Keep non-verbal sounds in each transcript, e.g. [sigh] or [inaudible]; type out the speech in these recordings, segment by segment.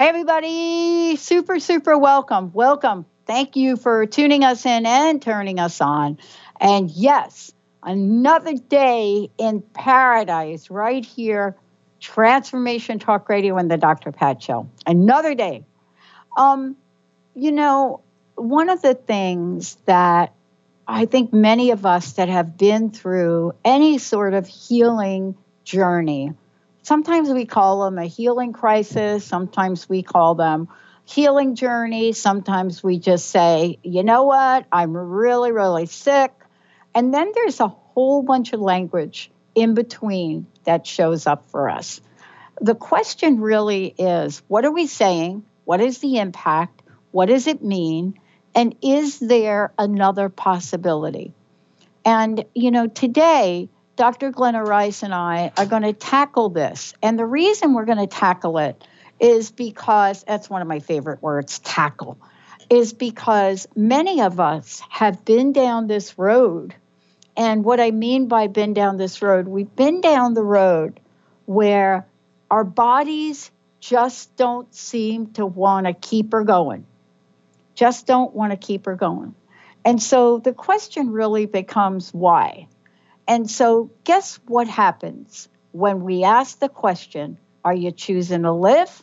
Hey, everybody, super, super welcome. Welcome. Thank you for tuning us in and turning us on. And yes, another day in paradise right here, Transformation Talk Radio and the Dr. Pat Show. Another day. Um, you know, one of the things that I think many of us that have been through any sort of healing journey, sometimes we call them a healing crisis, sometimes we call them healing journey, sometimes we just say, you know what, I'm really, really sick. And then there's a whole bunch of language in between that shows up for us. The question really is what are we saying? What is the impact? What does it mean? And is there another possibility? And, you know, today, Dr. Glenna Rice and I are going to tackle this. And the reason we're going to tackle it is because that's one of my favorite words tackle is because many of us have been down this road. And what I mean by been down this road, we've been down the road where our bodies just don't seem to want to keep her going, just don't want to keep her going. And so the question really becomes why? And so, guess what happens when we ask the question, Are you choosing to live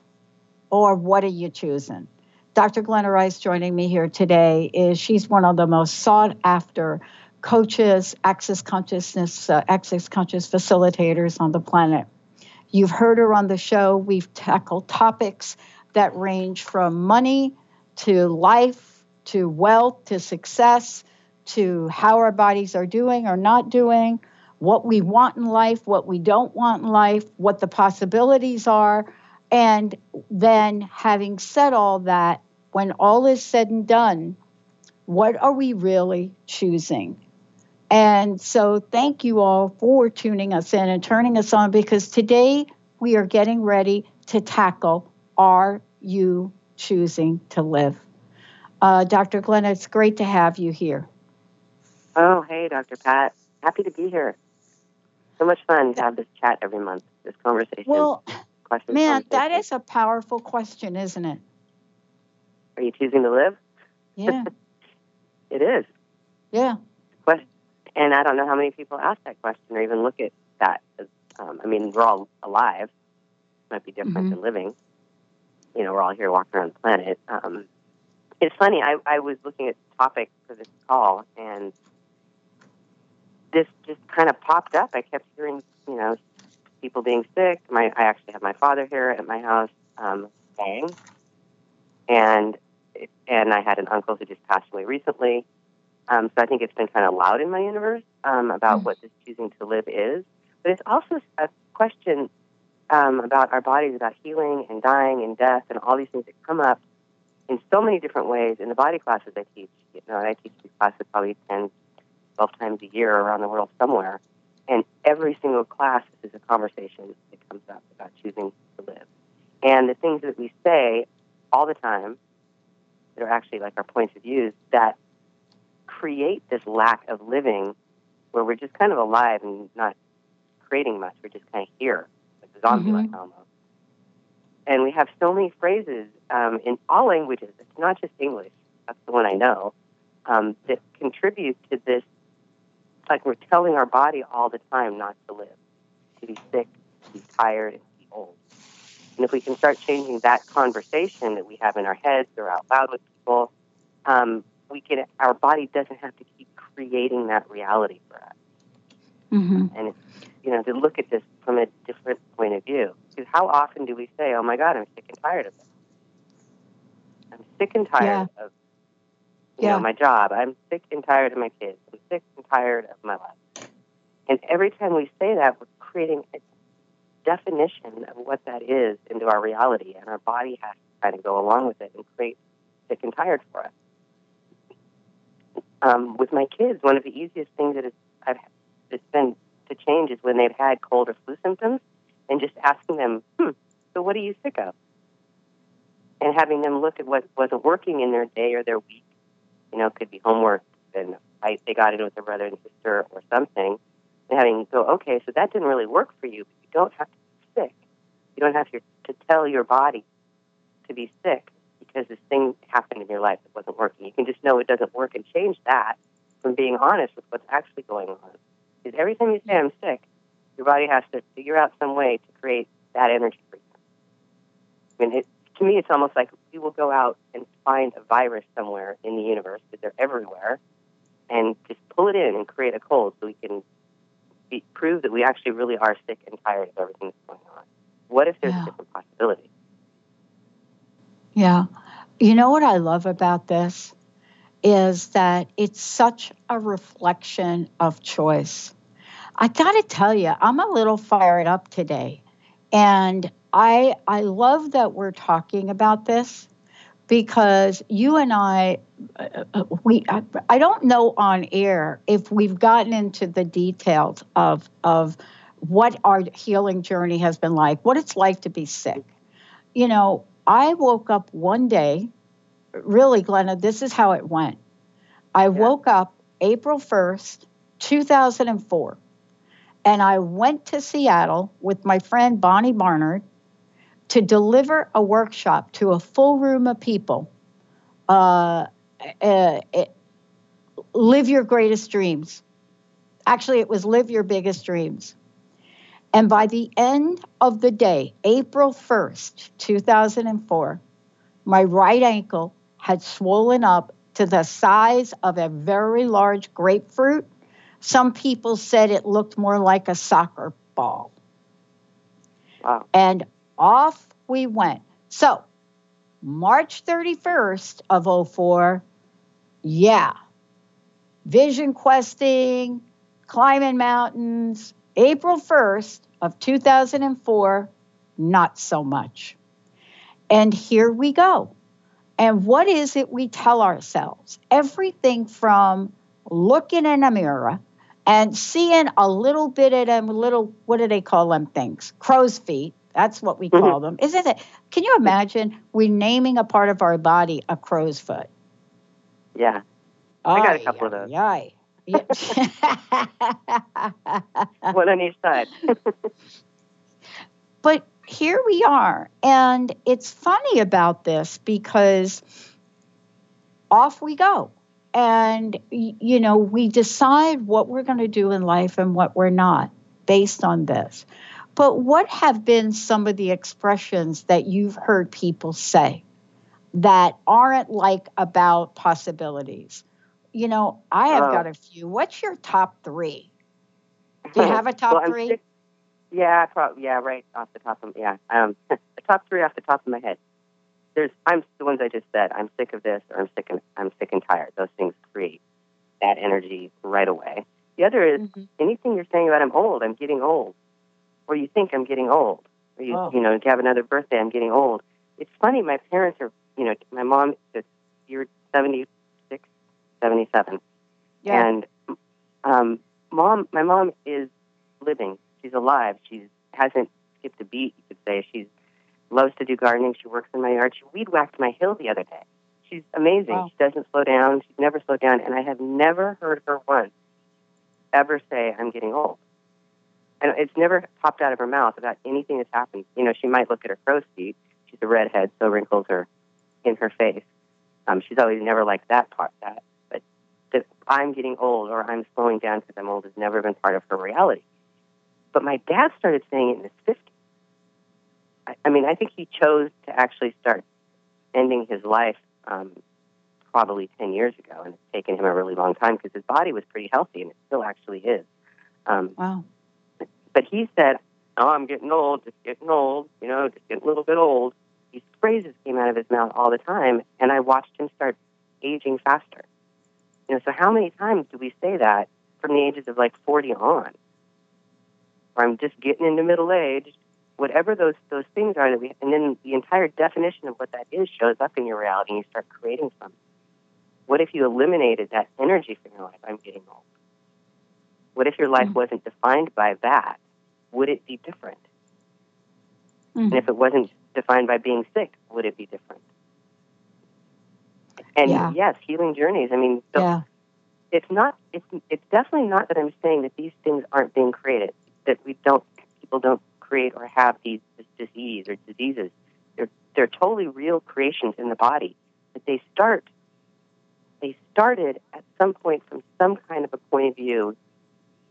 or what are you choosing? Dr. Glenna Rice joining me here today is she's one of the most sought after coaches, access consciousness, uh, access conscious facilitators on the planet. You've heard her on the show. We've tackled topics that range from money to life to wealth to success to how our bodies are doing or not doing, what we want in life, what we don't want in life, what the possibilities are. And then, having said all that, when all is said and done, what are we really choosing? And so, thank you all for tuning us in and turning us on because today we are getting ready to tackle Are You Choosing to Live? Uh, Dr. Glenn, it's great to have you here. Oh, hey, Dr. Pat. Happy to be here. So much fun to have this chat every month, this conversation. Well, man, that is a powerful question, isn't it? Are you choosing to live? Yeah. [laughs] it is. Yeah. Question, and I don't know how many people ask that question or even look at that. Um, I mean, we're all alive. Might be different Mhm. than living. You know, we're all here walking around the planet. Um, it's funny. I, I was looking at the topic for this call, and this just kind of popped up. I kept hearing, you know, people being sick. My, I actually have my father here at my house, um, dying, and and I had an uncle who just passed away recently. Um, so I think it's been kind of loud in my universe um, about Mm. what this choosing to live is. But it's also a question um, about our bodies, about healing and dying and death and all these things that come up in so many different ways in the body classes I teach. You know, I teach these classes probably 10, 12 times a year around the world somewhere. And every single class is a conversation that comes up about choosing to live. And the things that we say all the time that are actually like our points of views that create this lack of living where we're just kind of alive and not creating much. We're just kind of here, like zombie like almost. And we have so many phrases um, in all languages. It's not just English. That's the one I know um, that contribute to this. It's like we're telling our body all the time not to live, to be sick, to be tired, and to be old. And if we can start changing that conversation that we have in our heads or out loud with people, um, we can. Our body doesn't have to keep creating that reality for us. Mm-hmm. And it's, you know, to look at this from a different point of view. Because how often do we say, "Oh my God, I'm sick and tired of this. I'm sick and tired of, you Yeah. know, my job. I'm sick and tired of my kids. I'm sick and tired of my life." And every time we say that, we're creating a definition of what that is into our reality, and our body has to kind of go along with it and create sick and tired for us. Um, with my kids, one of the easiest things that is, I've it's been to change is when they've had cold or flu symptoms, and just asking them, "Hmm, so what are you sick of?" And having them look at what wasn't working in their day or their week. You know, it could be homework and fight they got in with their brother and sister or something, and having go, "Okay, so that didn't really work for you. But you don't have to be sick. You don't have to to tell your body to be sick because this thing happened in your life that wasn't working. You can just know it doesn't work and change that from being honest with what's actually going on. Because every time you say I'm sick, your body has to figure out some way to create that energy for you. I mean, it, to me, it's almost like we will go out and find a virus somewhere in the universe because they're everywhere, and just pull it in and create a cold so we can be, prove that we actually really are sick and tired of everything that's going on. What if there's Yeah. a different possibility? Yeah. You know what I love about this is that it's such a reflection of choice. I got to tell you, I'm a little fired up today. And I I love that we're talking about this because you and I uh, uh, we I, I don't know on air if we've gotten into the details of of what our healing journey has been like, what it's like to be sick. You know, I woke up one day, really, Glenna, this is how it went. I woke up April 1st, 2004, and I went to Seattle with my friend Bonnie Barnard to deliver a workshop to a full room of people. Uh, uh, live your greatest dreams. Actually, it was live your biggest dreams. And by the end of the day, April 1st, 2004, my right ankle had swollen up to the size of a very large grapefruit. Some people said it looked more like a soccer ball. Wow. And off we went. So, March 31st of 04, yeah, vision questing, climbing mountains. April 1st of 2004, not so much. And here we go. And what is it we tell ourselves? Everything from looking in a mirror and seeing a little bit of them little, what do they call them things? Crow's feet. That's what we mm-hmm. call them. Isn't it? Can you imagine we naming a part of our body a crow's foot? Yeah. I got a couple of those. ay, ay. [laughs] One on each side. [laughs] but here we are. And it's funny about this because off we go. And, you know, we decide what we're going to do in life and what we're not based on this. But what have been some of the expressions that you've heard people say that aren't like about possibilities? You know, I have Oh. got a few. What's your top three? Do you have a top Well, three? sick- Yeah, probably. Yeah, right off the top of yeah. Um, [laughs] the top three off the top of my head. There's I'm the ones I just said. I'm sick of this, or I'm sick and I'm sick and tired. Those things create that energy right away. The other is Mhm. anything you're saying about I'm old. I'm getting old, or you think I'm getting old, or you Oh. you know to have another birthday. I'm getting old. It's funny. My parents are you know my mom is you're 76, 77. Yeah. And um, mom, my mom is living. She's alive. She hasn't skipped a beat. You could say She loves to do gardening. She works in my yard. She weed whacked my hill the other day. She's amazing. Wow. She doesn't slow down. She's never slowed down, and I have never heard her once ever say, "I'm getting old." And it's never popped out of her mouth about anything that's happened. You know, she might look at her crow's feet. She's a redhead, so wrinkles are in her face. Um, she's always never liked that part. That, but that I'm getting old or I'm slowing down because I'm old has never been part of her reality. But my dad started saying it in his 50s. I, I mean, I think he chose to actually start ending his life um, probably 10 years ago, and it's taken him a really long time because his body was pretty healthy, and it still actually is. Um, Wow. But he said, "Oh, I'm getting old, just getting old, you know, just getting a little bit old." These phrases came out of his mouth all the time, and I watched him start aging faster. You know, so how many times do we say that from the ages of like 40 on? Or I'm just getting into middle age, whatever those those things are that we and then the entire definition of what that is shows up in your reality and you start creating something. What if you eliminated that energy from your life? I'm getting old. What if your life mm-hmm. wasn't defined by that? Would it be different? Mm-hmm. And if it wasn't defined by being sick, would it be different? And yeah. yes, healing journeys. I mean, so yeah. it's not. It's it's definitely not that I'm saying that these things aren't being created. That we don't people don't create or have these this disease or diseases. They're they're totally real creations in the body. But they start they started at some point from some kind of a point of view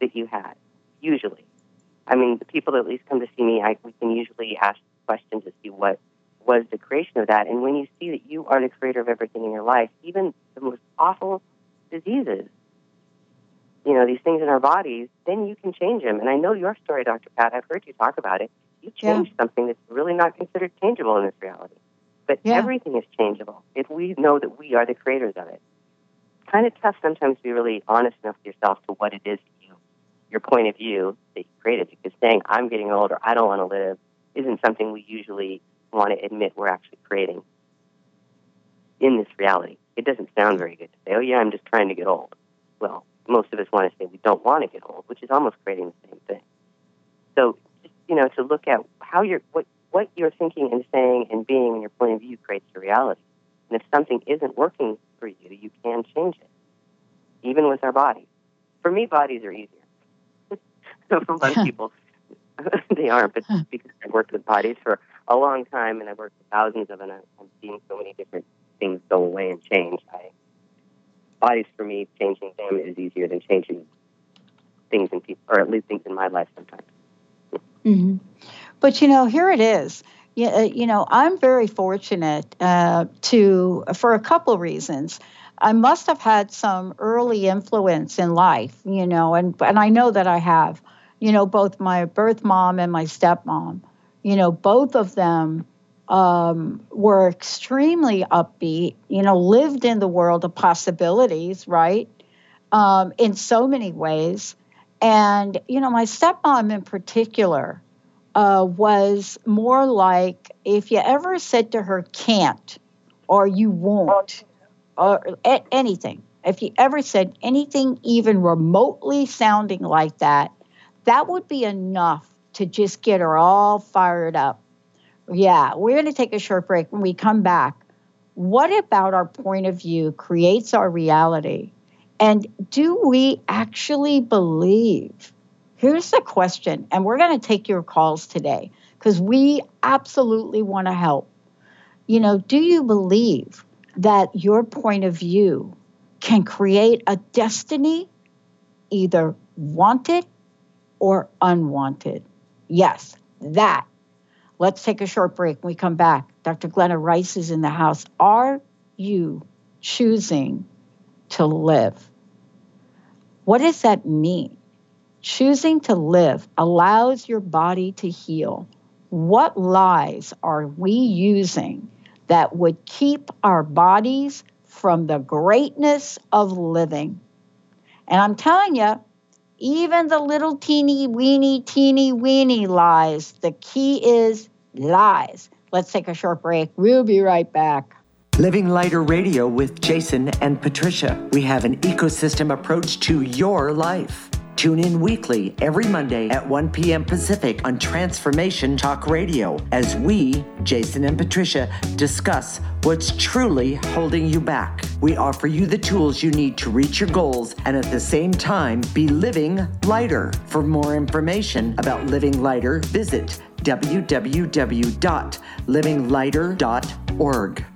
that you had, usually. I mean, the people that at least come to see me, I, we can usually ask questions to see what was the creation of that. And when you see that you are the creator of everything in your life, even the most awful diseases, you know, these things in our bodies, then you can change them. And I know your story, Dr. Pat. I've heard you talk about it. You changed yeah. something that's really not considered changeable in this reality. But yeah. everything is changeable if we know that we are the creators of it. Kind of tough sometimes to be really honest enough with yourself to what it is your point of view that you created because saying I'm getting old or I don't want to live isn't something we usually want to admit we're actually creating in this reality. It doesn't sound very good to say, oh, yeah, I'm just trying to get old. Well, most of us want to say we don't want to get old, which is almost creating the same thing. So, just, you know, to look at how you're, what, what you're thinking and saying and being and your point of view creates your reality. And if something isn't working for you, you can change it, even with our bodies. For me, bodies are easier. So for a lot of [laughs] people, [laughs] they aren't, but because I've worked with bodies for a long time and I've worked with thousands of them, and I've seen so many different things go away and change. I, bodies for me, changing them is easier than changing things in people, or at least things in my life sometimes. Mm-hmm. But you know, here it is. You, uh, you know, I'm very fortunate uh, to, for a couple reasons. I must have had some early influence in life, you know, and and I know that I have you know, both my birth mom and my stepmom, you know, both of them um, were extremely upbeat, you know, lived in the world of possibilities, right? Um, in so many ways. And, you know, my stepmom in particular uh, was more like if you ever said to her, can't, or you won't, or a- anything, if you ever said anything even remotely sounding like that, that would be enough to just get her all fired up. Yeah, we're going to take a short break. When we come back, what about our point of view creates our reality? And do we actually believe? Here's the question, and we're going to take your calls today because we absolutely want to help. You know, do you believe that your point of view can create a destiny, either wanted or unwanted. Yes, that. Let's take a short break. When we come back, Dr. Glenna Rice is in the house. Are you choosing to live? What does that mean? Choosing to live allows your body to heal. What lies are we using that would keep our bodies from the greatness of living? And I'm telling you, even the little teeny weeny teeny weeny lies. The key is lies. Let's take a short break. We'll be right back. Living Lighter Radio with Jason and Patricia. We have an ecosystem approach to your life. Tune in weekly every Monday at 1 p.m. Pacific on Transformation Talk Radio as we, Jason and Patricia, discuss what's truly holding you back. We offer you the tools you need to reach your goals and at the same time be living lighter. For more information about living lighter, visit www.livinglighter.org.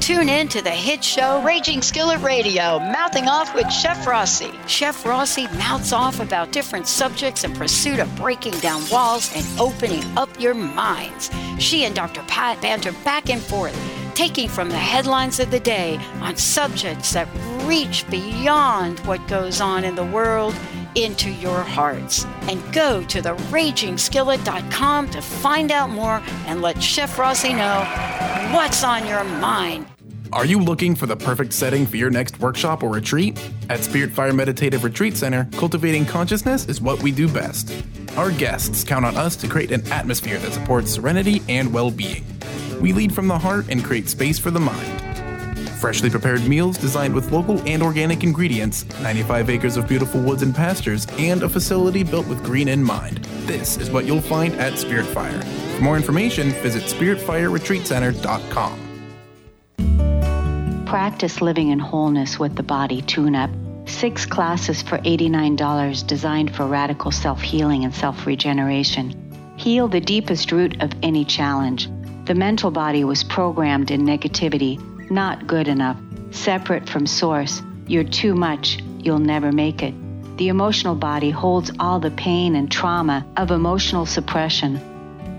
Tune in to the hit show Raging Skillet Radio, Mouthing Off with Chef Rossi. Chef Rossi mouths off about different subjects in pursuit of breaking down walls and opening up your minds. She and Dr. Pat banter back and forth, taking from the headlines of the day on subjects that reach beyond what goes on in the world into your hearts. And go to theragingskillet.com to find out more and let Chef Rossi know what's on your mind. Are you looking for the perfect setting for your next workshop or retreat? At Spirit Fire Meditative Retreat Center, cultivating consciousness is what we do best. Our guests count on us to create an atmosphere that supports serenity and well being. We lead from the heart and create space for the mind. Freshly prepared meals designed with local and organic ingredients, 95 acres of beautiful woods and pastures, and a facility built with green in mind. This is what you'll find at Spirit Fire. For more information, visit spiritfireretreatcenter.com. Practice living in wholeness with the body tune up. Six classes for $89 designed for radical self healing and self regeneration. Heal the deepest root of any challenge. The mental body was programmed in negativity not good enough, separate from source, you're too much, you'll never make it. The emotional body holds all the pain and trauma of emotional suppression,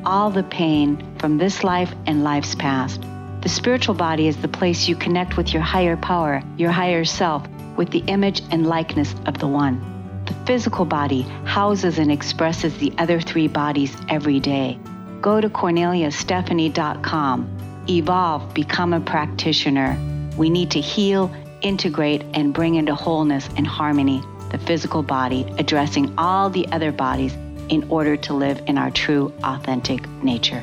all the pain from this life and life's past. The spiritual body is the place you connect with your higher power, your higher self, with the image and likeness of the One. The physical body houses and expresses the other three bodies every day. Go to corneliastephanie.com evolve, become a practitioner. We need to heal, integrate, and bring into wholeness and harmony the physical body, addressing all the other bodies in order to live in our true, authentic nature.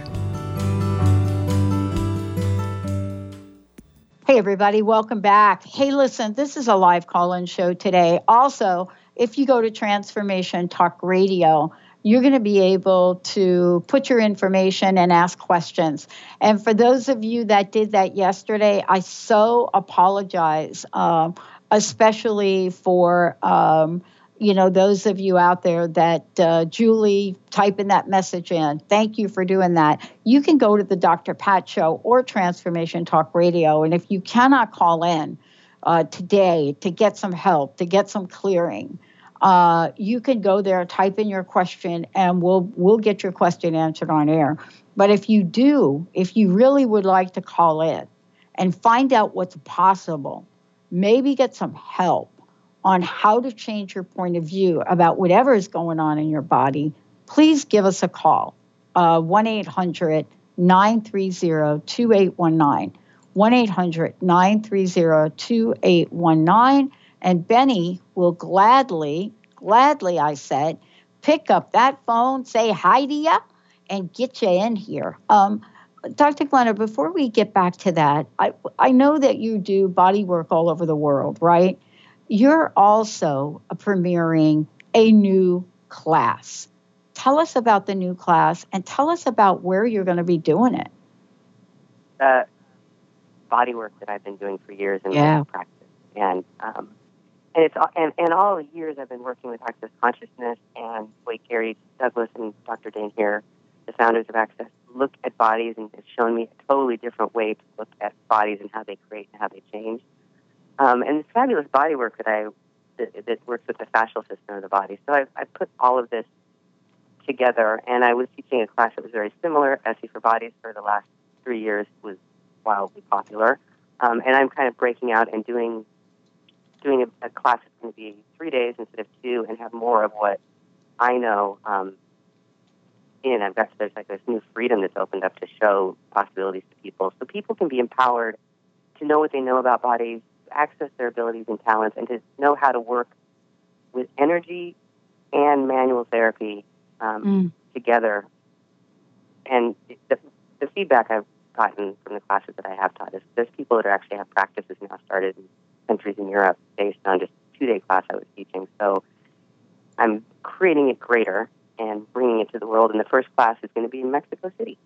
Hey, everybody, welcome back. Hey, listen, this is a live call in show today. Also, if you go to Transformation Talk Radio, you're going to be able to put your information and ask questions. And for those of you that did that yesterday, I so apologize, um, especially for. Um, you know, those of you out there that uh, Julie typing that message in, thank you for doing that. You can go to the Dr. Pat Show or Transformation Talk Radio. And if you cannot call in uh, today to get some help, to get some clearing, uh, you can go there, type in your question, and we'll we'll get your question answered on air. But if you do, if you really would like to call in and find out what's possible, maybe get some help on how to change your point of view about whatever is going on in your body, please give us a call. Uh, 1 800 930 2819. 1 800 930 2819. And Benny will gladly, gladly, I said, pick up that phone, say hi to you, and get you in here. Um, Dr. Glenna, before we get back to that, I, I know that you do body work all over the world, right? You're also premiering a new class. Tell us about the new class and tell us about where you're going to be doing it. The body work that I've been doing for years in yeah. practice. And um, and it's and, and all the years I've been working with Access Consciousness and Wade Gary Douglas and Dr. Dain Heer, the founders of Access, look at bodies and it's shown me a totally different way to look at bodies and how they create and how they change. Um, and this fabulous body work that I that, that works with the fascial system of the body. So I, I put all of this together, and I was teaching a class that was very similar. SE for Bodies for the last three years was wildly popular, um, and I'm kind of breaking out and doing doing a, a class that's going to be three days instead of two and have more of what I know um, in. I've got there's like this new freedom that's opened up to show possibilities to people, so people can be empowered to know what they know about bodies, access their abilities and talents, and to know how to work with energy and manual therapy um, mm. together. And the, the feedback I've gotten from the classes that I have taught is there's people that are actually have practices now started countries in Europe based on just two day class I was teaching. So I'm creating it greater and bringing it to the world. And the first class is going to be in Mexico City.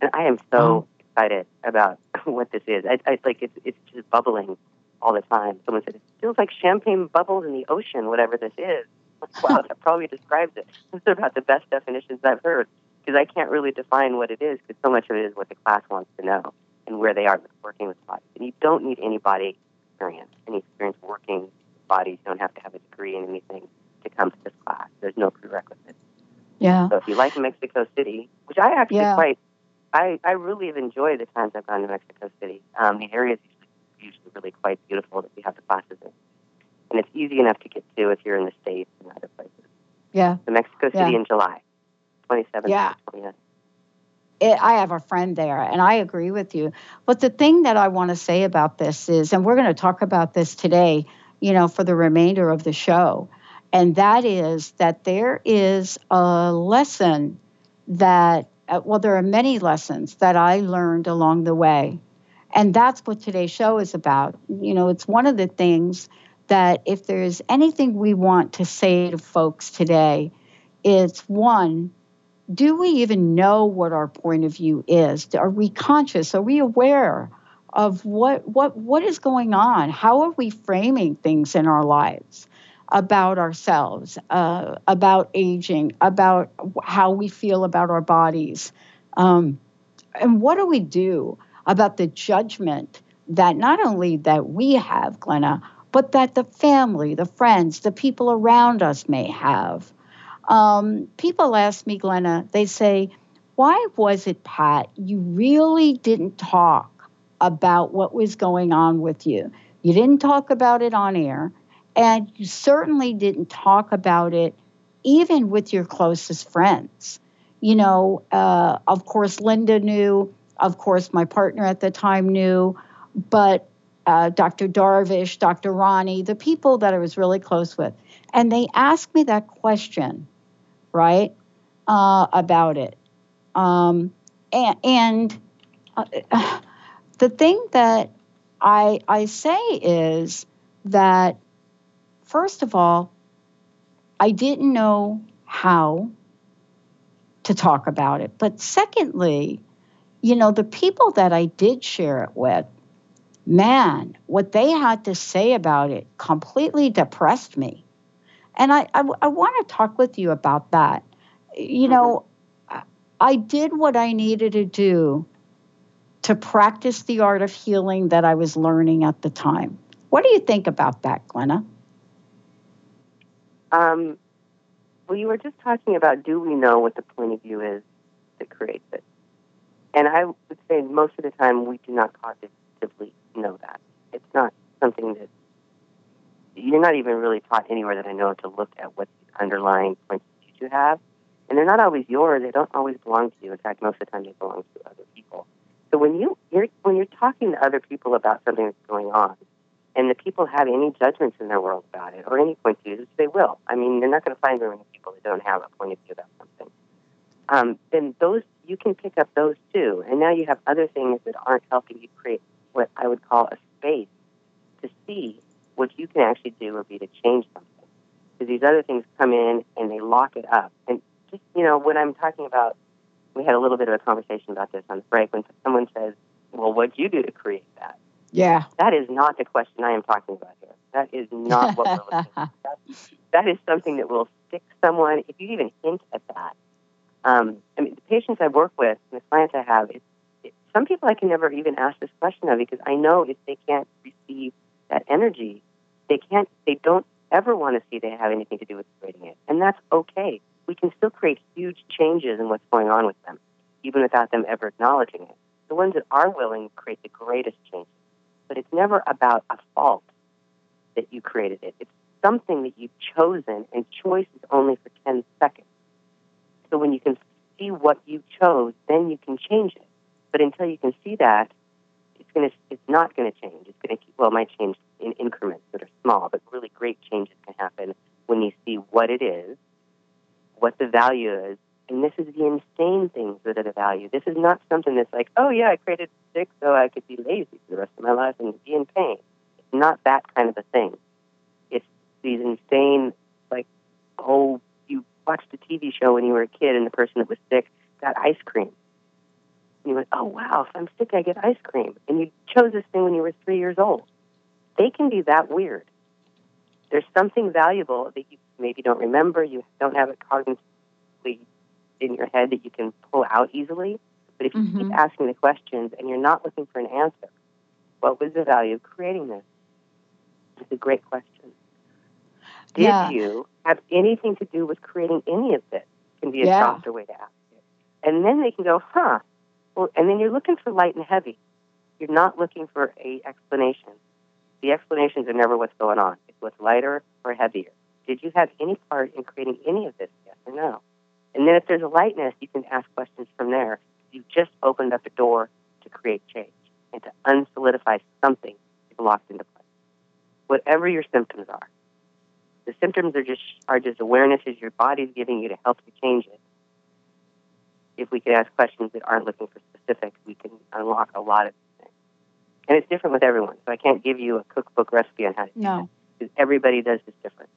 And I am so oh. excited about [laughs] what this is. I, I like it's it's just bubbling all the time. Someone said it feels like champagne bubbles in the ocean, whatever this is. [laughs] wow, that probably describes it. Those are about the best definitions I've heard because I can't really define what it is because so much of it is what the class wants to know and where they are working with bodies. And you don't need any body experience, any experience working with bodies. You don't have to have a degree in anything to come to this class. There's no prerequisite. Yeah. So if you like Mexico City, which I actually Yeah. quite, I, I really have enjoyed the times I've gone to Mexico City. Um, the area is usually, usually really quite beautiful that we have the classes in. And it's easy enough to get to if you're in the States and other places. Yeah. So Mexico City Yeah. in July, 27th Yeah. to 29th. It, I have a friend there, and I agree with you. But the thing that I want to say about this is, and we're going to talk about this today, you know, for the remainder of the show, and that is that there is a lesson that, uh, well, there are many lessons that I learned along the way. And that's what today's show is about. You know, it's one of the things that if there's anything we want to say to folks today, it's one, do we even know what our point of view is? Are we conscious? Are we aware of what what what is going on? How are we framing things in our lives about ourselves, uh, about aging, about how we feel about our bodies, um, and what do we do about the judgment that not only that we have, Glenna, but that the family, the friends, the people around us may have um, people ask me, Glenna, they say, why was it, Pat, you really didn't talk about what was going on with you? You didn't talk about it on air, and you certainly didn't talk about it even with your closest friends. You know, uh, of course, Linda knew, of course, my partner at the time knew, but uh, Dr. Darvish, Dr. Ronnie, the people that I was really close with. And they asked me that question right, uh, about it. Um, and, and uh, [sighs] the thing that I, I say is that, first of all, I didn't know how to talk about it. But secondly, you know, the people that I did share it with, man, what they had to say about it completely depressed me. And I, I, I want to talk with you about that. You know, I did what I needed to do to practice the art of healing that I was learning at the time. What do you think about that, Glenna? Um, well, you were just talking about do we know what the point of view is that creates it? And I would say most of the time we do not positively know that. It's not something that you're not even really taught anywhere that I know to look at what the underlying points of view you have. And they're not always yours. They don't always belong to you. In fact, most of the time they belong to other people. So when you you're, when you're talking to other people about something that's going on, and the people have any judgments in their world about it or any point of view, which they will. I mean, they're not going to find very many people that don't have a point of view about something. Um, then those you can pick up those too, and now you have other things that aren't helping you create what I would call a space to see what you can actually do would be to change something. Because these other things come in and they lock it up. And just you know, when I'm talking about, we had a little bit of a conversation about this on the break. When someone says, "Well, what'd you do to create that?" Yeah. That is not the question I am talking about here. That is not what we're looking at. [laughs] That, that is something that will stick someone, if you even hint at that. Um, I mean, the patients I work with and the clients I have, it, it, some people I can never even ask this question of because I know if they can't receive that energy, they can't, they don't ever want to see they have anything to do with creating it. And that's okay. We can still create huge changes in what's going on with them, even without them ever acknowledging it. The ones that are willing create the greatest changes but it's never about a fault that you created it. It's something that you've chosen, and choice is only for 10 seconds. So when you can see what you chose, then you can change it. But until you can see that, going to, it's not going to change. It's going to, keep well, it might change in increments that are small, but really great changes can happen when you see what it is, what the value is, and this is the insane things that are the value. This is not something that's like, oh yeah, I created sick so I could be lazy for the rest of my life and be in pain. It's not that kind of a thing. It's these insane, like, oh, you watched a TV show when you were a kid and the person that was sick got ice cream. And you went, oh wow, if I'm sick, I get ice cream. And you chose this thing when you were three years old. They can be that weird. There's something valuable that you maybe don't remember, you don't have it cognitively in your head that you can pull out easily. But if you Mhm. keep asking the questions and you're not looking for an answer, What was the value of creating this? It's a great question. Did Yeah. you have anything to do with creating any of this? Can be a Yeah. softer way to ask it. And then they can go, huh? And then you're looking for light and heavy. You're not looking for a explanation. The explanations are never what's going on. It's what's lighter or heavier. Did you have any part in creating any of this? Yes or no? And then if there's a lightness, you can ask questions from there. You've just opened up a door to create change and to unsolidify something you've locked into place. Whatever your symptoms are. The symptoms are just are just awarenesses your body's giving you to help you change it. If we can ask questions that aren't looking for specifics, we can unlock a lot of things. And it's different with everyone. So I can't give you a cookbook recipe on how to do No. that because everybody does this different.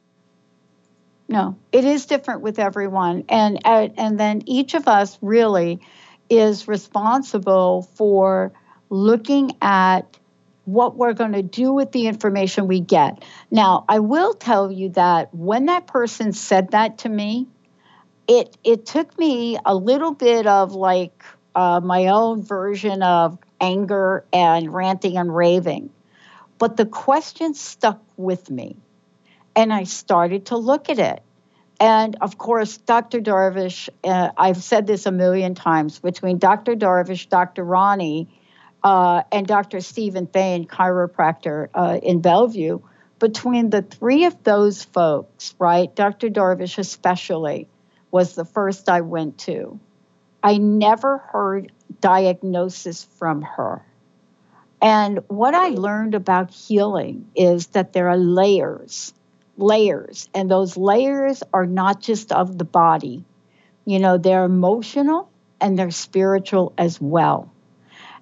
No, it is different with everyone, and uh, and then each of us really is responsible for looking at what we're going to do with the information we get. Now, I will tell you that when that person said that to me, it it took me a little bit of like uh, my own version of anger and ranting and raving, but the question stuck with me and I started to look at it. And of course, Dr. Darvish, uh, I've said this a million times between Dr. Darvish, Dr. Ronnie, uh, and Dr. Stephen Thane, chiropractor uh, in Bellevue, between the three of those folks, right, Dr. Darvish especially, was the first I went to. I never heard diagnosis from her. And what I learned about healing is that there are layers, layers, and those layers are not just of the body. You know, they're emotional and they're spiritual as well.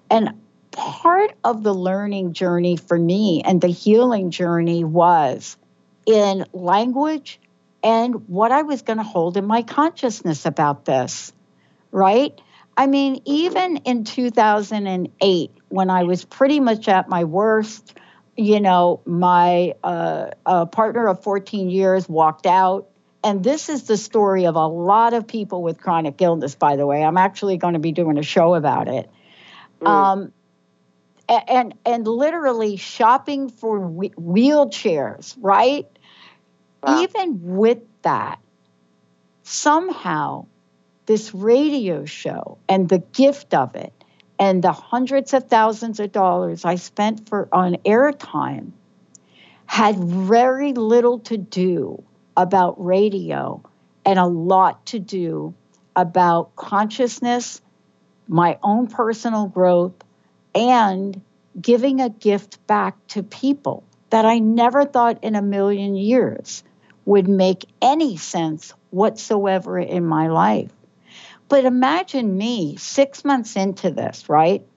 And part of the learning journey for me and the healing journey was in language and what I was going to hold in my consciousness about this, right? I mean, even in 2008, when I was pretty much at my worst, you know, my uh, uh, partner of 14 years walked out. And this is the story of a lot of people with chronic illness, by the way. I'm actually going to be doing a show about it. Mm. Um, a- and and literally shopping for wheelchairs, right? Wow. Even with that, somehow this radio show and the gift of it and the hundreds of thousands of dollars I spent for on airtime had very little to do about radio and a lot to do about consciousness, my own personal growth, and giving a gift back to people that I never thought in a million years would make any sense whatsoever in my life. But imagine me six months into this, right?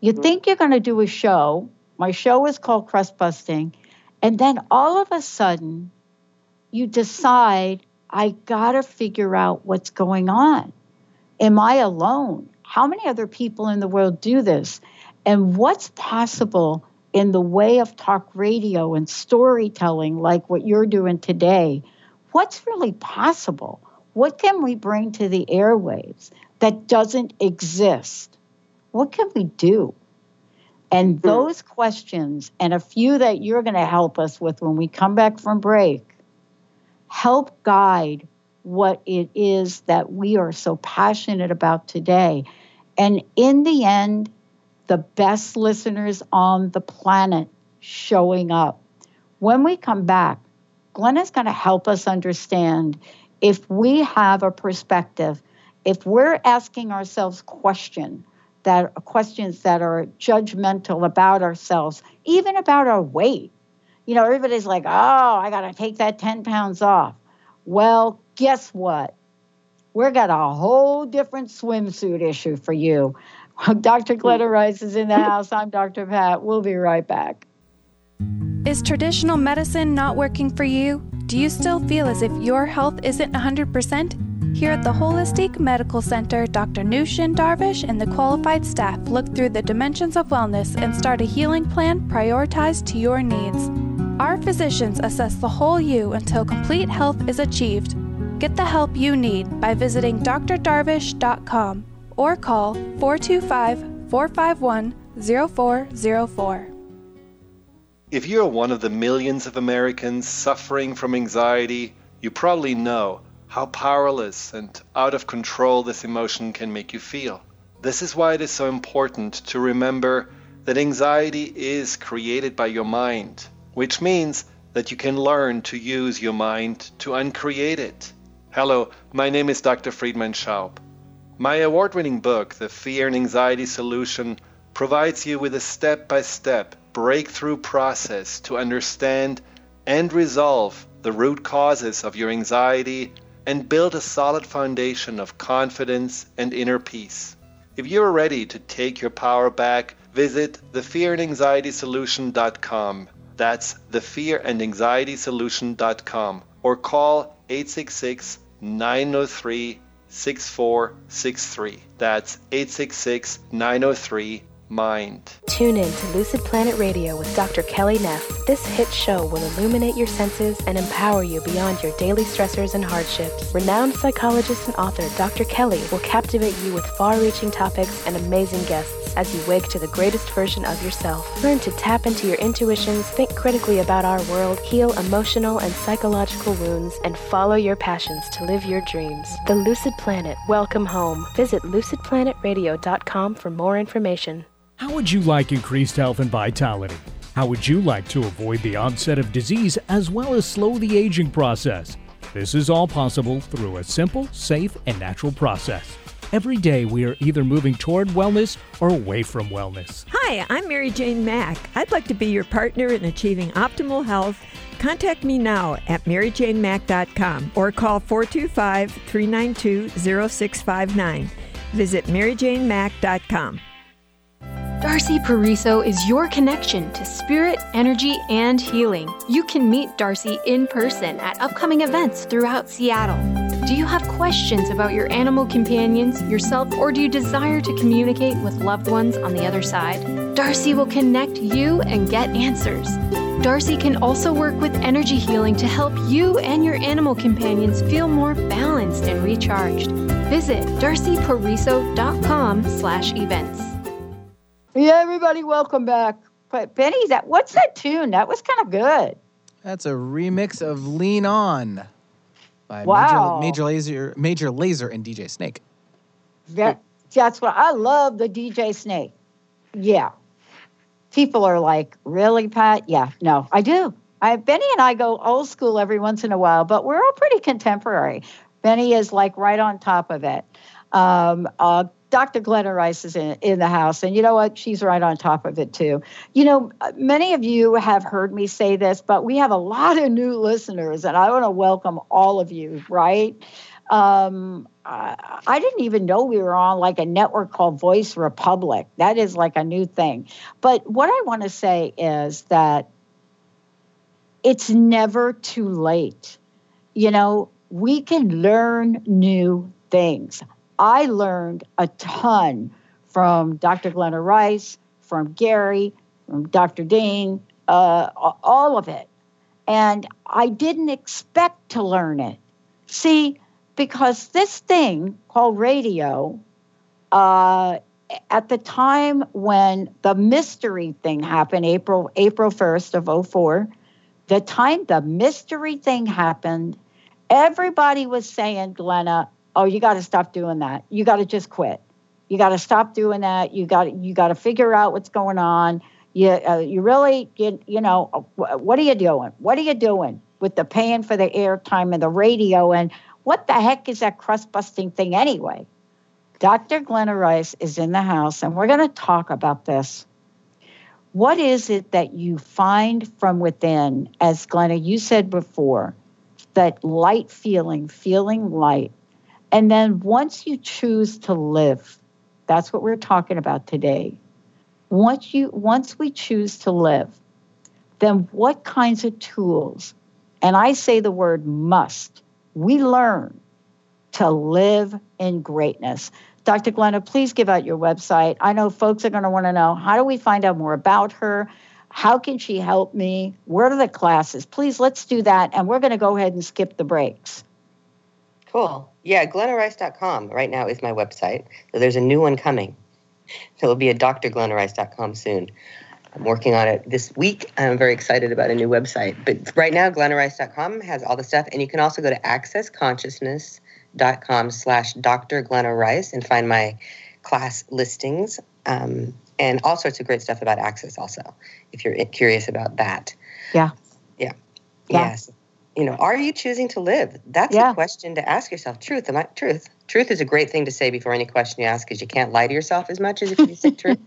You mm-hmm. think you're going to do a show. My show is called Crust Busting. And then all of a sudden, you decide, I got to figure out what's going on. Am I alone? How many other people in the world do this? And what's possible in the way of talk radio and storytelling, like what you're doing today? What's really possible? What can we bring to the airwaves that doesn't exist? What can we do? And hmm. those questions, and a few that you're going to help us with when we come back from break, help guide what it is that we are so passionate about today. And in the end, the best listeners on the planet showing up. When we come back, Glenn is going to help us understand if we have a perspective, if we're asking ourselves question that questions that are judgmental about ourselves, even about our weight. You know, everybody's like, "Oh, I got to take that 10 pounds off." Well, guess what? We're got a whole different swimsuit issue for you. [laughs] Dr. Glenna Rice is in the house. I'm Dr. Pat. We'll be right back. Is traditional medicine not working for you? Do you still feel as if your health isn't 100%? Here at the Holistic Medical Center, Dr. Nooshin Darvish and the qualified staff look through the dimensions of wellness and start a healing plan prioritized to your needs. Our physicians assess the whole you until complete health is achieved. Get the help you need by visiting drdarvish.com or call 425 451 0404. If you're one of the millions of Americans suffering from anxiety, you probably know how powerless and out of control this emotion can make you feel. This is why it is so important to remember that anxiety is created by your mind, which means that you can learn to use your mind to uncreate it. Hello, my name is Dr. Friedemann Schaub. My award winning book, The Fear and Anxiety Solution, provides you with a step by step breakthrough process to understand and resolve the root causes of your anxiety and build a solid foundation of confidence and inner peace. If you're ready to take your power back, visit thefearandanxietysolution.com. That's thefearandanxietysolution.com or call 866 903 6463. That's 866 903 Mind. Tune in to Lucid Planet Radio with Dr. Kelly Neff. This hit show will illuminate your senses and empower you beyond your daily stressors and hardships. Renowned psychologist and author Dr. Kelly will captivate you with far reaching topics and amazing guests as you wake to the greatest version of yourself. Learn to tap into your intuitions, think critically about our world, heal emotional and psychological wounds, and follow your passions to live your dreams. The Lucid Planet. Welcome home. Visit lucidplanetradio.com for more information. How would you like increased health and vitality? How would you like to avoid the onset of disease as well as slow the aging process? This is all possible through a simple, safe, and natural process. Every day we are either moving toward wellness or away from wellness. Hi, I'm Mary Jane Mack. I'd like to be your partner in achieving optimal health. Contact me now at maryjanemack.com or call 425 392 0659. Visit maryjanemack.com. Darcy Pariso is your connection to spirit, energy, and healing. You can meet Darcy in person at upcoming events throughout Seattle. Do you have questions about your animal companions, yourself, or do you desire to communicate with loved ones on the other side? Darcy will connect you and get answers. Darcy can also work with energy healing to help you and your animal companions feel more balanced and recharged. Visit darcypariso.com slash events. Yeah, everybody, welcome back. But Benny, that what's that tune? That was kind of good. That's a remix of "Lean On" by Wow. Major, Major Lazer, Major Lazer, and DJ Snake. That, that's what I love the DJ Snake. Yeah. People are like, really, Pat? Yeah, no, I do. I, Benny and I go old school every once in a while, but we're all pretty contemporary. Benny is like right on top of it. Um, uh, Dr. Glenna Rice is in, in the house, and you know what? She's right on top of it too. You know, uh, many of you have heard me say this, but we have a lot of new listeners, and I want to welcome all of you, right? Um, I, I didn't even know we were on like a network called Voice Republic. That is like a new thing. But what I want to say is that it's never too late. You know, we can learn new things. I learned a ton from Dr. Glenna Rice, from Gary, from Dr. Dean, uh, all of it. And I didn't expect to learn it. See, because this thing called radio, uh, at the time when the mystery thing happened, April April 1st of 04, the time the mystery thing happened, everybody was saying, Glenna, oh, you got to stop doing that. You got to just quit. You got to stop doing that. You got you got to figure out what's going on. You uh, you really you, you know what are you doing? What are you doing with the paying for the airtime and the radio and what the heck is that crust busting thing anyway? Dr. Glenna Rice is in the house, and we're going to talk about this. What is it that you find from within, as Glenna, you said before, that light feeling, feeling light? And then once you choose to live, that's what we're talking about today. Once you once we choose to live, then what kinds of tools, and I say the word must, we learn to live in greatness. Dr. Glenna, please give out your website. I know folks are going to want to know how do we find out more about her? How can she help me? Where are the classes? Please, let's do that. And we're going to go ahead and skip the breaks. Cool. Yeah, glennarice.com right now is my website. So there's a new one coming. It'll be at drglennarice.com soon. I'm working on it this week. I'm very excited about a new website. But right now, glennarice.com has all the stuff. And you can also go to accessconsciousness.com slash Dr. Glenna Rice and find my class listings um, and all sorts of great stuff about access also, if you're curious about that. Yeah. Yeah. Yeah. Yes. You know, are you choosing to live? That's Yeah. a question to ask yourself. Truth, am I truth? Truth is a great thing to say before any question you ask because you can't lie to yourself as much as if you say [laughs] truth.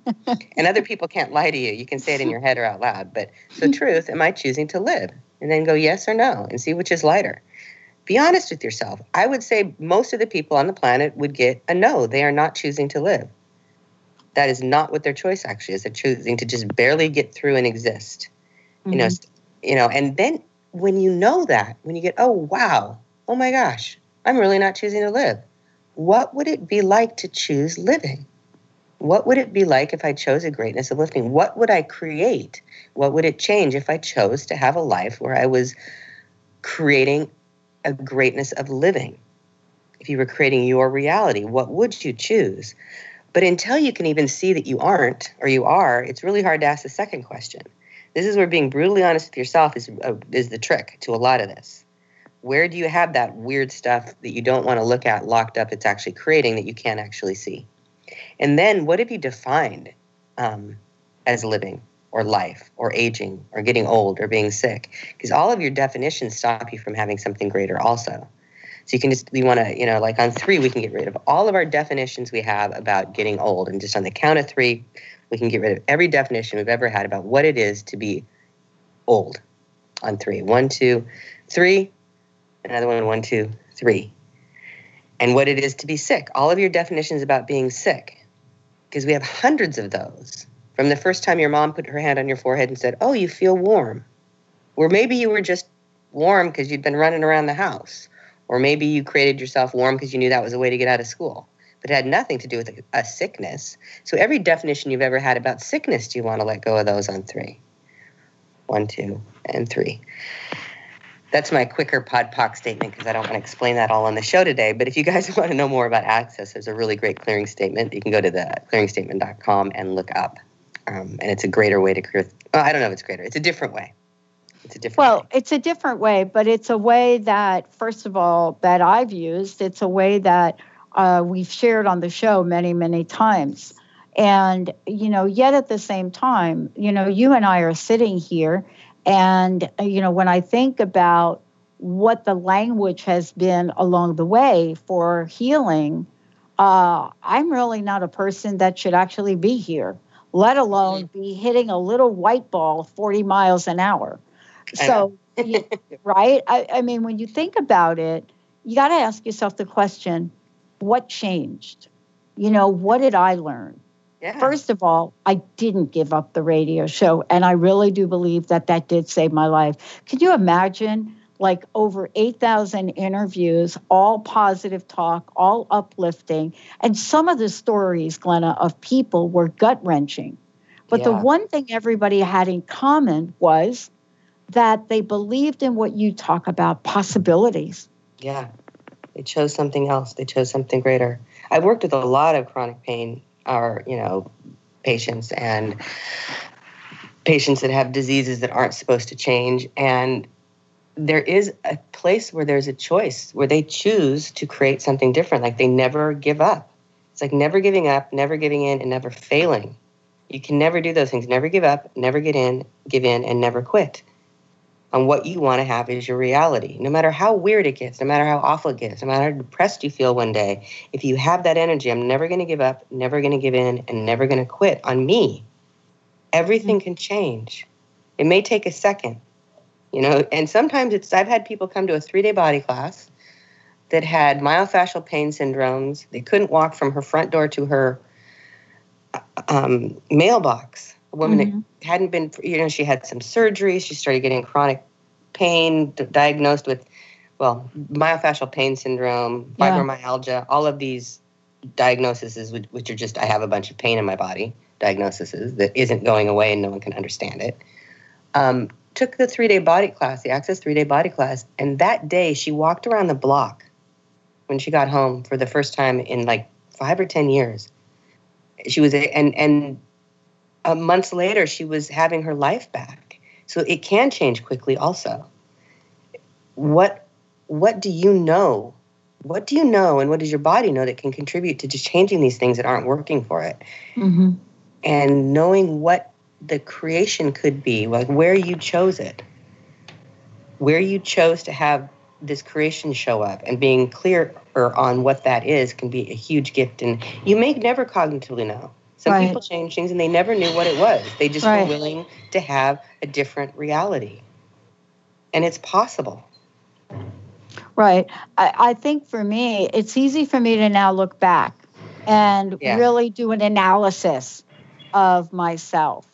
and other people can't lie to you. You can say it in your head or out loud. But so truth, am I choosing to live? And then go yes or no and see which is lighter. Be honest with yourself. I would say most of the people on the planet would get a no. They are not choosing to live. That is not what their choice actually is. They're choosing to just barely get through and exist. You know, Mhm. you know, and then when you know that, when you get, oh wow, oh my gosh, I'm really not choosing to live. What would it be like to choose living? What would it be like if I chose a greatness of living? What would I create? What would it change if I chose to have a life where I was creating a greatness of living? If you were creating your reality, what would you choose? But until you can even see that you aren't or you are, it's really hard to ask the second question. This is where being brutally honest with yourself is uh, is the trick to a lot of this. Where do you have that weird stuff that you don't want to look at locked up? It's actually creating that you can't actually see. And then what have you defined um, as living or life or aging or getting old or being sick? Because all of your definitions stop you from having something greater also. So you can just, we want to, you know, like on three, we can get rid of all of our definitions we have about getting old. And just on the count of three, we can get rid of every definition we've ever had about what it is to be old on three. One, two, three. Another one, one, two, three. And what it is to be sick. All of your definitions about being sick, because we have hundreds of those. From the first time your mom put her hand on your forehead and said, Oh, you feel warm. Or maybe you were just warm because you'd been running around the house. Or maybe you created yourself warm because you knew that was a way to get out of school. But it had nothing to do with a, a sickness. So every definition you've ever had about sickness, do you want to let go of those on three? One, two, and three. That's my quicker pod poc statement because I don't want to explain that all on the show today. But if you guys [laughs] want to know more about access, there's a really great clearing statement. You can go to the clearingstatement.com and look up. Um, and it's a greater way to clear. Oh, I don't know if it's greater. It's a different way. It's a different Well, it's a different way, but it's a way that, first of all, that I've used. It's a way that uh, we've shared on the show many, many times. And, you know, yet at the same time, you know, you and I are sitting here. And, uh, you know, when I think about what the language has been along the way for healing, uh, I'm really not a person that should actually be here, let alone be hitting a little white ball 40 miles an hour. So, you- right? I, I mean, when you think about it, you got to ask yourself the question what changed? You know, what did I learn? Yeah. First of all, I didn't give up the radio show. And I really do believe that that did save my life. Can you imagine? Like over 8,000 interviews, all positive talk, all uplifting. And some of the stories, Glenna, of people were gut wrenching. But the one thing everybody had in common was that they believed in what you talk about possibilities. Yeah. They chose something else. They chose something greater. I've worked with a lot of chronic pain or, you know, patients and patients that have diseases that aren't supposed to change. And there is a place where there's a choice where they choose to create something different. Like they never give up. It's like never giving up, never giving in, and never failing. You can never do those things. Never give up, never get in, give in, and never quit. And what you want to have is your reality. No matter how weird it gets, no matter how awful it gets, no matter how depressed you feel one day, if you have that energy, I'm never going to give up, never going to give in, and never going to quit on me, everything can change. It may take a second, you know, and sometimes it's, I've had people come to a three day body class that had myofascial pain syndromes. They couldn't walk from her front door to her um, mailbox. A woman Mhm. that hadn't been, you know, she had some surgery. She started getting chronic pain, d- diagnosed with, well, myofascial pain syndrome, Yeah. fibromyalgia, all of these diagnoses, which, which are just, I have a bunch of pain in my body, diagnoses that isn't going away and no one can understand it. Um, took the three day body class, the Access three day body class, and that day she walked around the block when she got home for the first time in like five or 10 years She was, and and uh, months later, she was having her life back. So it can change quickly. Also, what what do you know? What do you know, and what does your body know that can contribute to just changing these things that aren't working for it? Mm-hmm. And knowing what the creation could be, like where you chose it, where you chose to have this creation show up, and being clear on what that is can be a huge gift. And you may never cognitively know. Some Right. people change things and they never knew what it was. They just Right. were willing to have a different reality. And it's possible. Right. I, I think for me, it's easy for me to now look back and Yeah. really do an analysis of myself.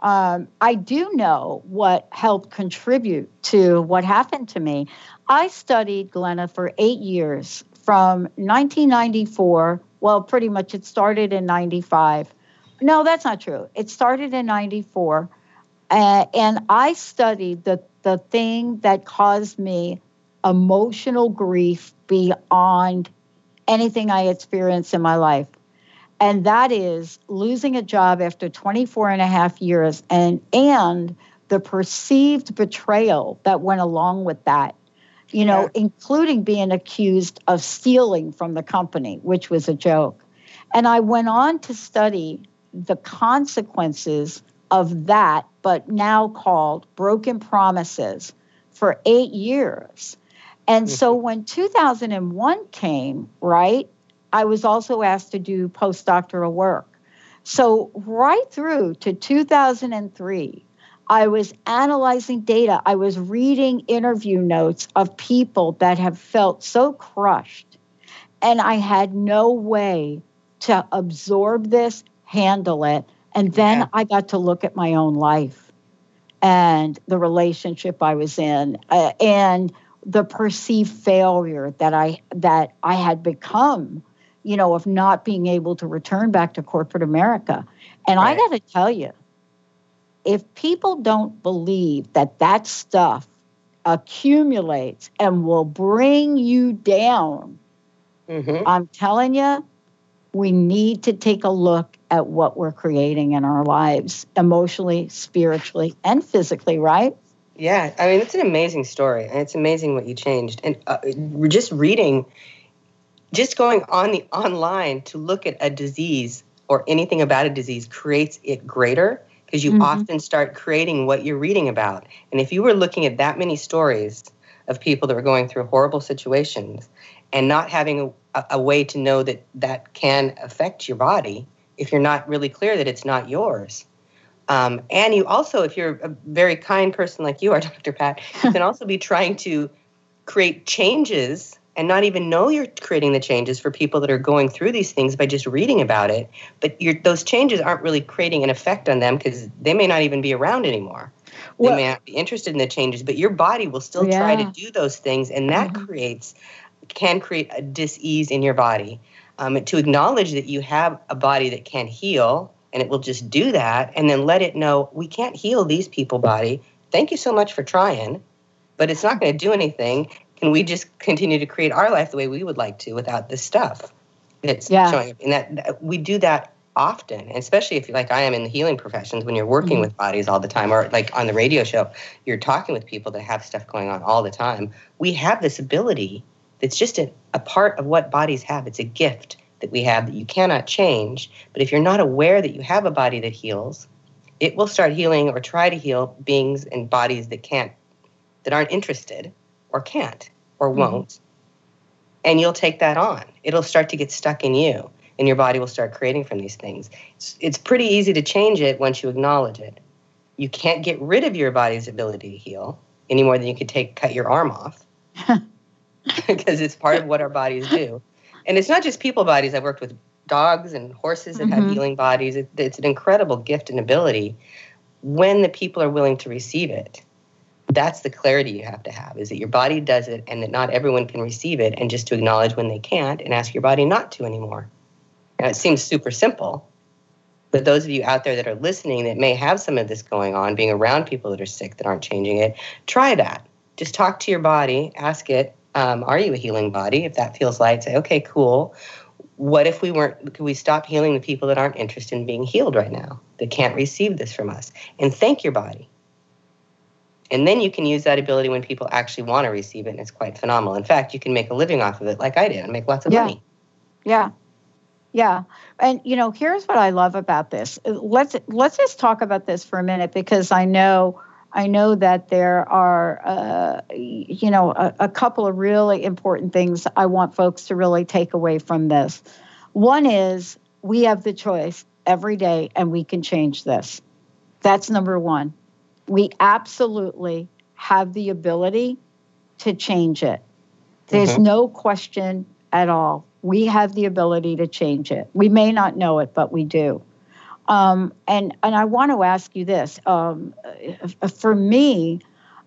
Um, I do know what helped contribute to what happened to me. I studied Glenna for eight years from 1994. Well, pretty much it started in 95. No, that's not true. It started in 94. Uh, and I studied the, the thing that caused me emotional grief beyond anything I experienced in my life. And that is losing a job after 24 and a half years and, and the perceived betrayal that went along with that, you know, including being accused of stealing from the company, which was a joke. And I went on to study the consequences of that, but now called broken promises for eight years. And so mm-hmm. when 2001 came, right, I was also asked to do postdoctoral work. So, right through to 2003, I was analyzing data. I was reading interview notes of people that have felt so crushed. And I had no way to absorb this, handle it. And then I got to look at my own life and the relationship I was in uh, and the perceived failure that I that I had become, you know, of not being able to return back to corporate America. And I got to tell you, if people don't believe that that stuff accumulates and will bring you down, I'm telling you, we need to take a look at what we're creating in our lives emotionally, spiritually, and physically, right? Yeah, I mean, it's an amazing story, and it's amazing what you changed. And uh, just reading, just going on the online to look at a disease or anything about a disease creates it greater because you Mhm. often start creating what you're reading about. And if you were looking at that many stories of people that were going through horrible situations and not having a, a way to know that that can affect your body, if you're not really clear that it's not yours, um, and you also, if you're a very kind person like you are, [laughs] Dr. Pat, you can [laughs] also be trying to create changes and not even know you're creating the changes for people that are going through these things by just reading about it. But those changes aren't really creating an effect on them because they may not even be around anymore. Well- they may not be interested in the changes, but your body will still try to do those things, and that creates can create a dis-ease in your body. Um, to acknowledge that you have a body that can heal and it will just do that and then let it know we can't heal these people body thank you so much for trying but it's not going to do anything can we just continue to create our life the way we would like to without this stuff that's Yeah. showing up. And that, that- we do that often especially if you like i am in the healing professions when you're working Mhm. with bodies all the time or like on the radio show you're talking with people that have stuff going on all the time. We have this ability that's just a, a part of what bodies have. It's a gift that we have that you cannot change. But if you're not aware that you have a body that heals it will start healing or try to heal beings and bodies that can't that aren't interested or can't or Mhm. won't. And you'll take that on. It'll start to get stuck in you and your body will start creating from these things. It's, it's pretty easy to change it once you acknowledge it. You can't get rid of your body's ability to heal any more than you could take cut your arm off. [laughs] Because it's part of what our bodies do. And it's not just people bodies. I've worked with dogs and horses that have Mhm. healing bodies. It, it's an incredible gift and ability when the people are willing to receive it that's the clarity you have to have is that your body does it and that not everyone can receive it and just to acknowledge when they can't and ask your body not to anymore now it seems super simple but those of you out there that are listening that may have some of this going on being around people that are sick that aren't changing it try that just talk to your body ask it um, are you a healing body if that feels light say okay cool What if we weren't, could we stop healing the people that aren't interested in being healed right now, that can't receive this from us? And thank your body. And then you can use that ability when people actually want to receive it, and it's quite phenomenal. In fact, you can make a living off of it, like I did, and make lots of Yeah. money. Yeah. Yeah. And you know, here's what I love about this. Let's let's just talk about this for a minute because I know I know that there are uh, you know a, a couple of really important things I want folks to really take away from this. One is we have the choice every day and we can change this. That's number 1. We absolutely have the ability to change it. There's Mhm. no question at all. We have the ability to change it. We may not know it, but we do. Um, and and I want to ask you this. Um, uh, for me,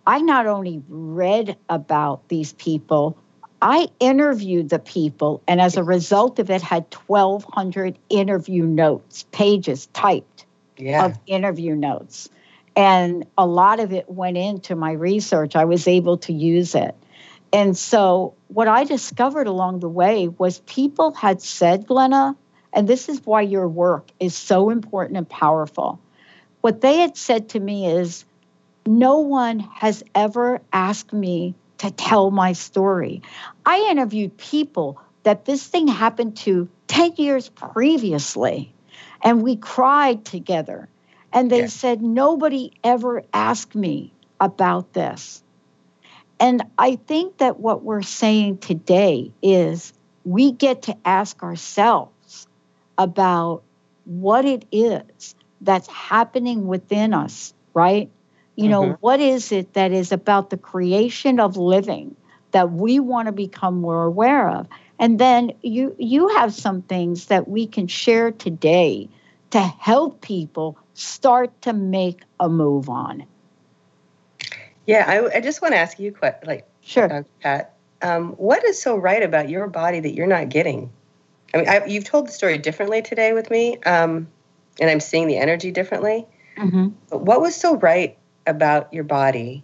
I not only read about these people, I interviewed the people, and as a result of it, had 1,200 interview notes, pages typed Yeah. of interview notes. And a lot of it went into my research. I was able to use it. And so, what I discovered along the way was people had said, Glenna, and this is why your work is so important and powerful. What they had said to me is, no one has ever asked me to tell my story. I interviewed people that this thing happened to 10 years previously, and we cried together. And they said, nobody ever asked me about this. And I think that what we're saying today is we get to ask ourselves about what it is that's happening within us, right? You know, Mhm. what is it that is about the creation of living that we want to become more aware of? And then you you have some things that we can share today to help people start to make a move on. Yeah, I, I just want to ask you, like, sure, Pat, um, what is so right about your body that you're not getting? I mean, I, you've told the story differently today with me, um, and I'm seeing the energy differently. Mm-hmm. But what was so right about your body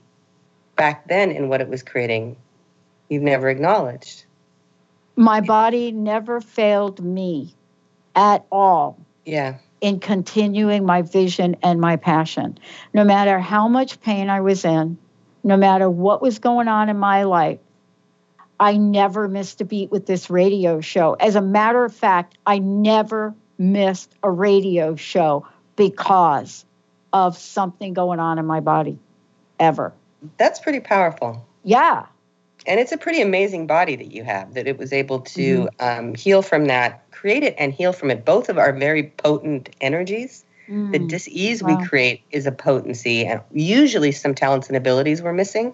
back then and what it was creating? You've never acknowledged. My body never failed me at all Yeah. In continuing my vision and my passion. No matter how much pain I was in, no matter what was going on in my life, I never missed a beat with this radio show. As a matter of fact, I never missed a radio show because of something going on in my body ever. That's pretty powerful. Yeah. And it's a pretty amazing body that you have, that it was able to um, heal from that, create it and heal from it. Both of our very potent energies. The Mm. dis-ease Wow. we create is a potency, and usually some talents and abilities we're missing.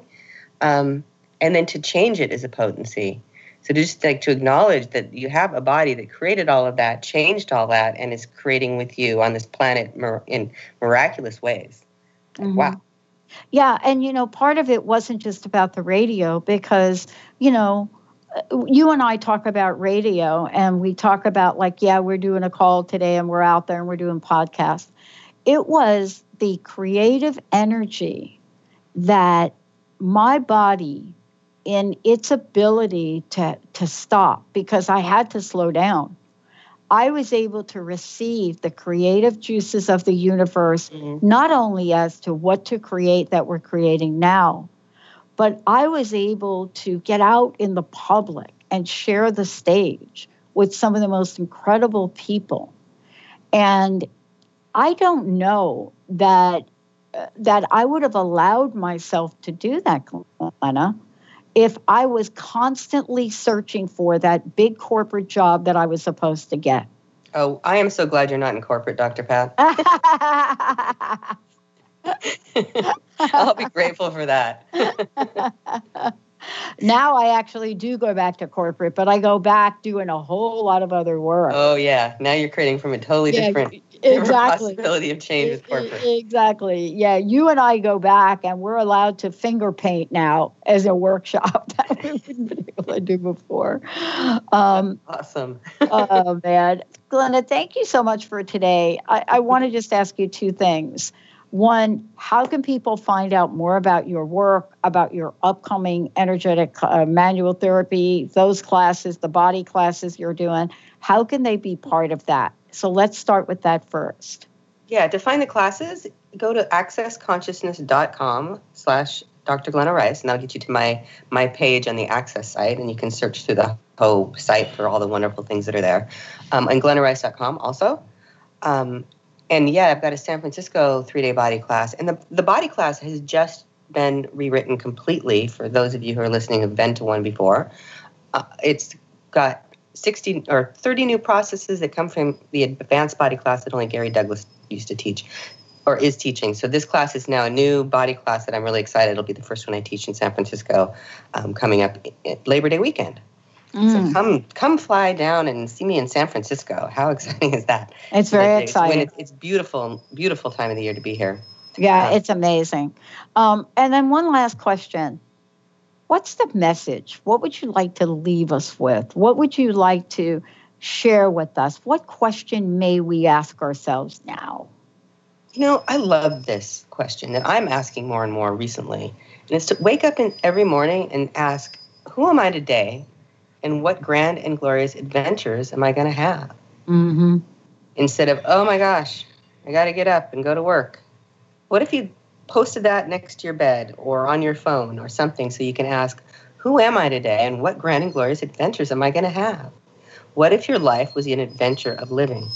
Um, and then to change it is a potency. So just like to acknowledge that you have a body that created all of that, changed all that, and is creating with you on this planet mir- in miraculous ways. Mhm. Wow. Yeah, and you know, part of it wasn't just about the radio because, you know, you and I talk about radio and we talk about like, yeah, we're doing a call today and we're out there and we're doing podcasts. It was the creative energy that my body in its ability to to stop because I had to slow down. I was able to receive the creative juices of the universe, not only as to what to create that we're creating now, but I was able to get out in the public and share the stage with some of the most incredible people. And I don't know that uh, that I would have allowed myself to do that, Glenna, if I was constantly searching for that big corporate job that I was supposed to get. Oh, I am so glad you're not in corporate, Dr. Pat. [laughs] I'll be grateful for that. [laughs] now I actually do go back to corporate, but I go back doing a whole lot of other work. Oh yeah, now you're creating from a totally Yeah, different, different [laughs] exactly. possibility of change with corporate. Exactly. Yeah, you and I go back, and we're allowed to finger paint now as a workshop [laughs] that we wouldn't been able to do before. Um, Awesome. [laughs] oh man, Glenna, thank you so much for today. I, I want to just ask you two things. One, how can people find out more about your work, about your upcoming energetic uh, manual therapy, those classes, the body classes you're doing? How can they be part of that? So let's start with that first. Yeah, to find the classes, go to accessconsciousness.com slash Dr. Glenna Rice, and that'll get you to my my page on the Access site, and you can search through the whole site for all the wonderful things that are there. Um, and glennarice.com also. Um, and yeah, I've got a San Francisco three day body class, and the the body class has just been rewritten completely. For those of you who are listening, have been to one before. Uh, it's got 60 or 30 new processes that come from the advanced body class that only Gary Douglas used to teach or is teaching. So this class is now a new body class that I'm really excited. It'll be the first one I teach in San Francisco um, coming up Labor Day weekend. Mm. So come come fly down and see me in San Francisco. [laughs] How exciting is that? It's very it's, exciting. It's, it's, beautiful, beautiful time of the year to be here. Yeah, it's amazing. Um, and then one last question. What's the message? What would you like to leave us with? What would you like to share with us? What question may we ask ourselves now? You know, I love this question that I'm asking more and more recently. And it's to wake up in every morning and ask, who am I today? And what grand and glorious adventures am I going to have? Mm-hmm. Instead of, oh my gosh, I got to get up and go to work. What if you posted that next to your bed or on your phone or something so you can ask, who am I today and what grand and glorious adventures am I going to have? What if your life was an adventure of living?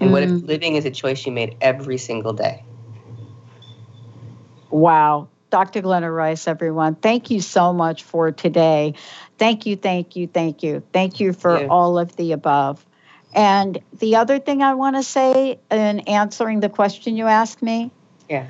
And what if mm. living is a choice you made every single day? Wow. Dr. Glenna Rice, everyone, thank you so much for today. Thank you, thank you, thank you. Thank you for yeah. all of the above. And the other thing I want to say in answering the question you asked me yeah.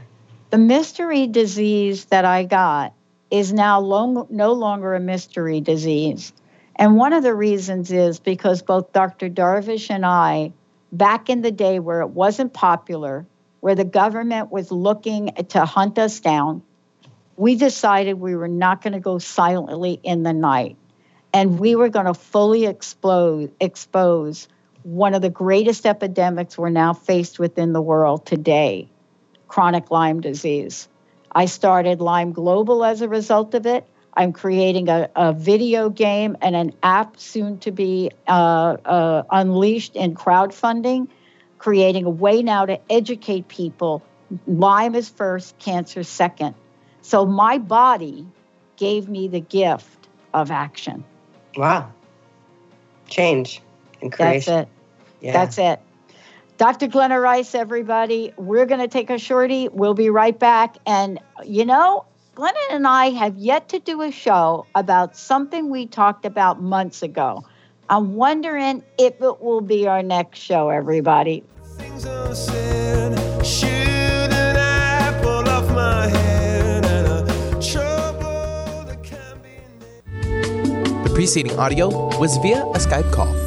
the mystery disease that I got is now long, no longer a mystery disease. And one of the reasons is because both Dr. Darvish and I back in the day where it wasn't popular, where the government was looking to hunt us down, we decided we were not going to go silently in the night. And we were going to fully explode, expose one of the greatest epidemics we're now faced with in the world today chronic Lyme disease. I started Lyme Global as a result of it. I'm creating a, a video game and an app soon to be uh, uh, unleashed in crowdfunding, creating a way now to educate people. Lyme is first, cancer second. So my body gave me the gift of action. Wow. Change and creation. That's it. Yeah. That's it. Dr. Glenna Rice, everybody, we're going to take a shorty. We'll be right back. And, you know, Glennon and I have yet to do a show about something we talked about months ago. I'm wondering if it will be our next show, everybody. The preceding audio was via a Skype call.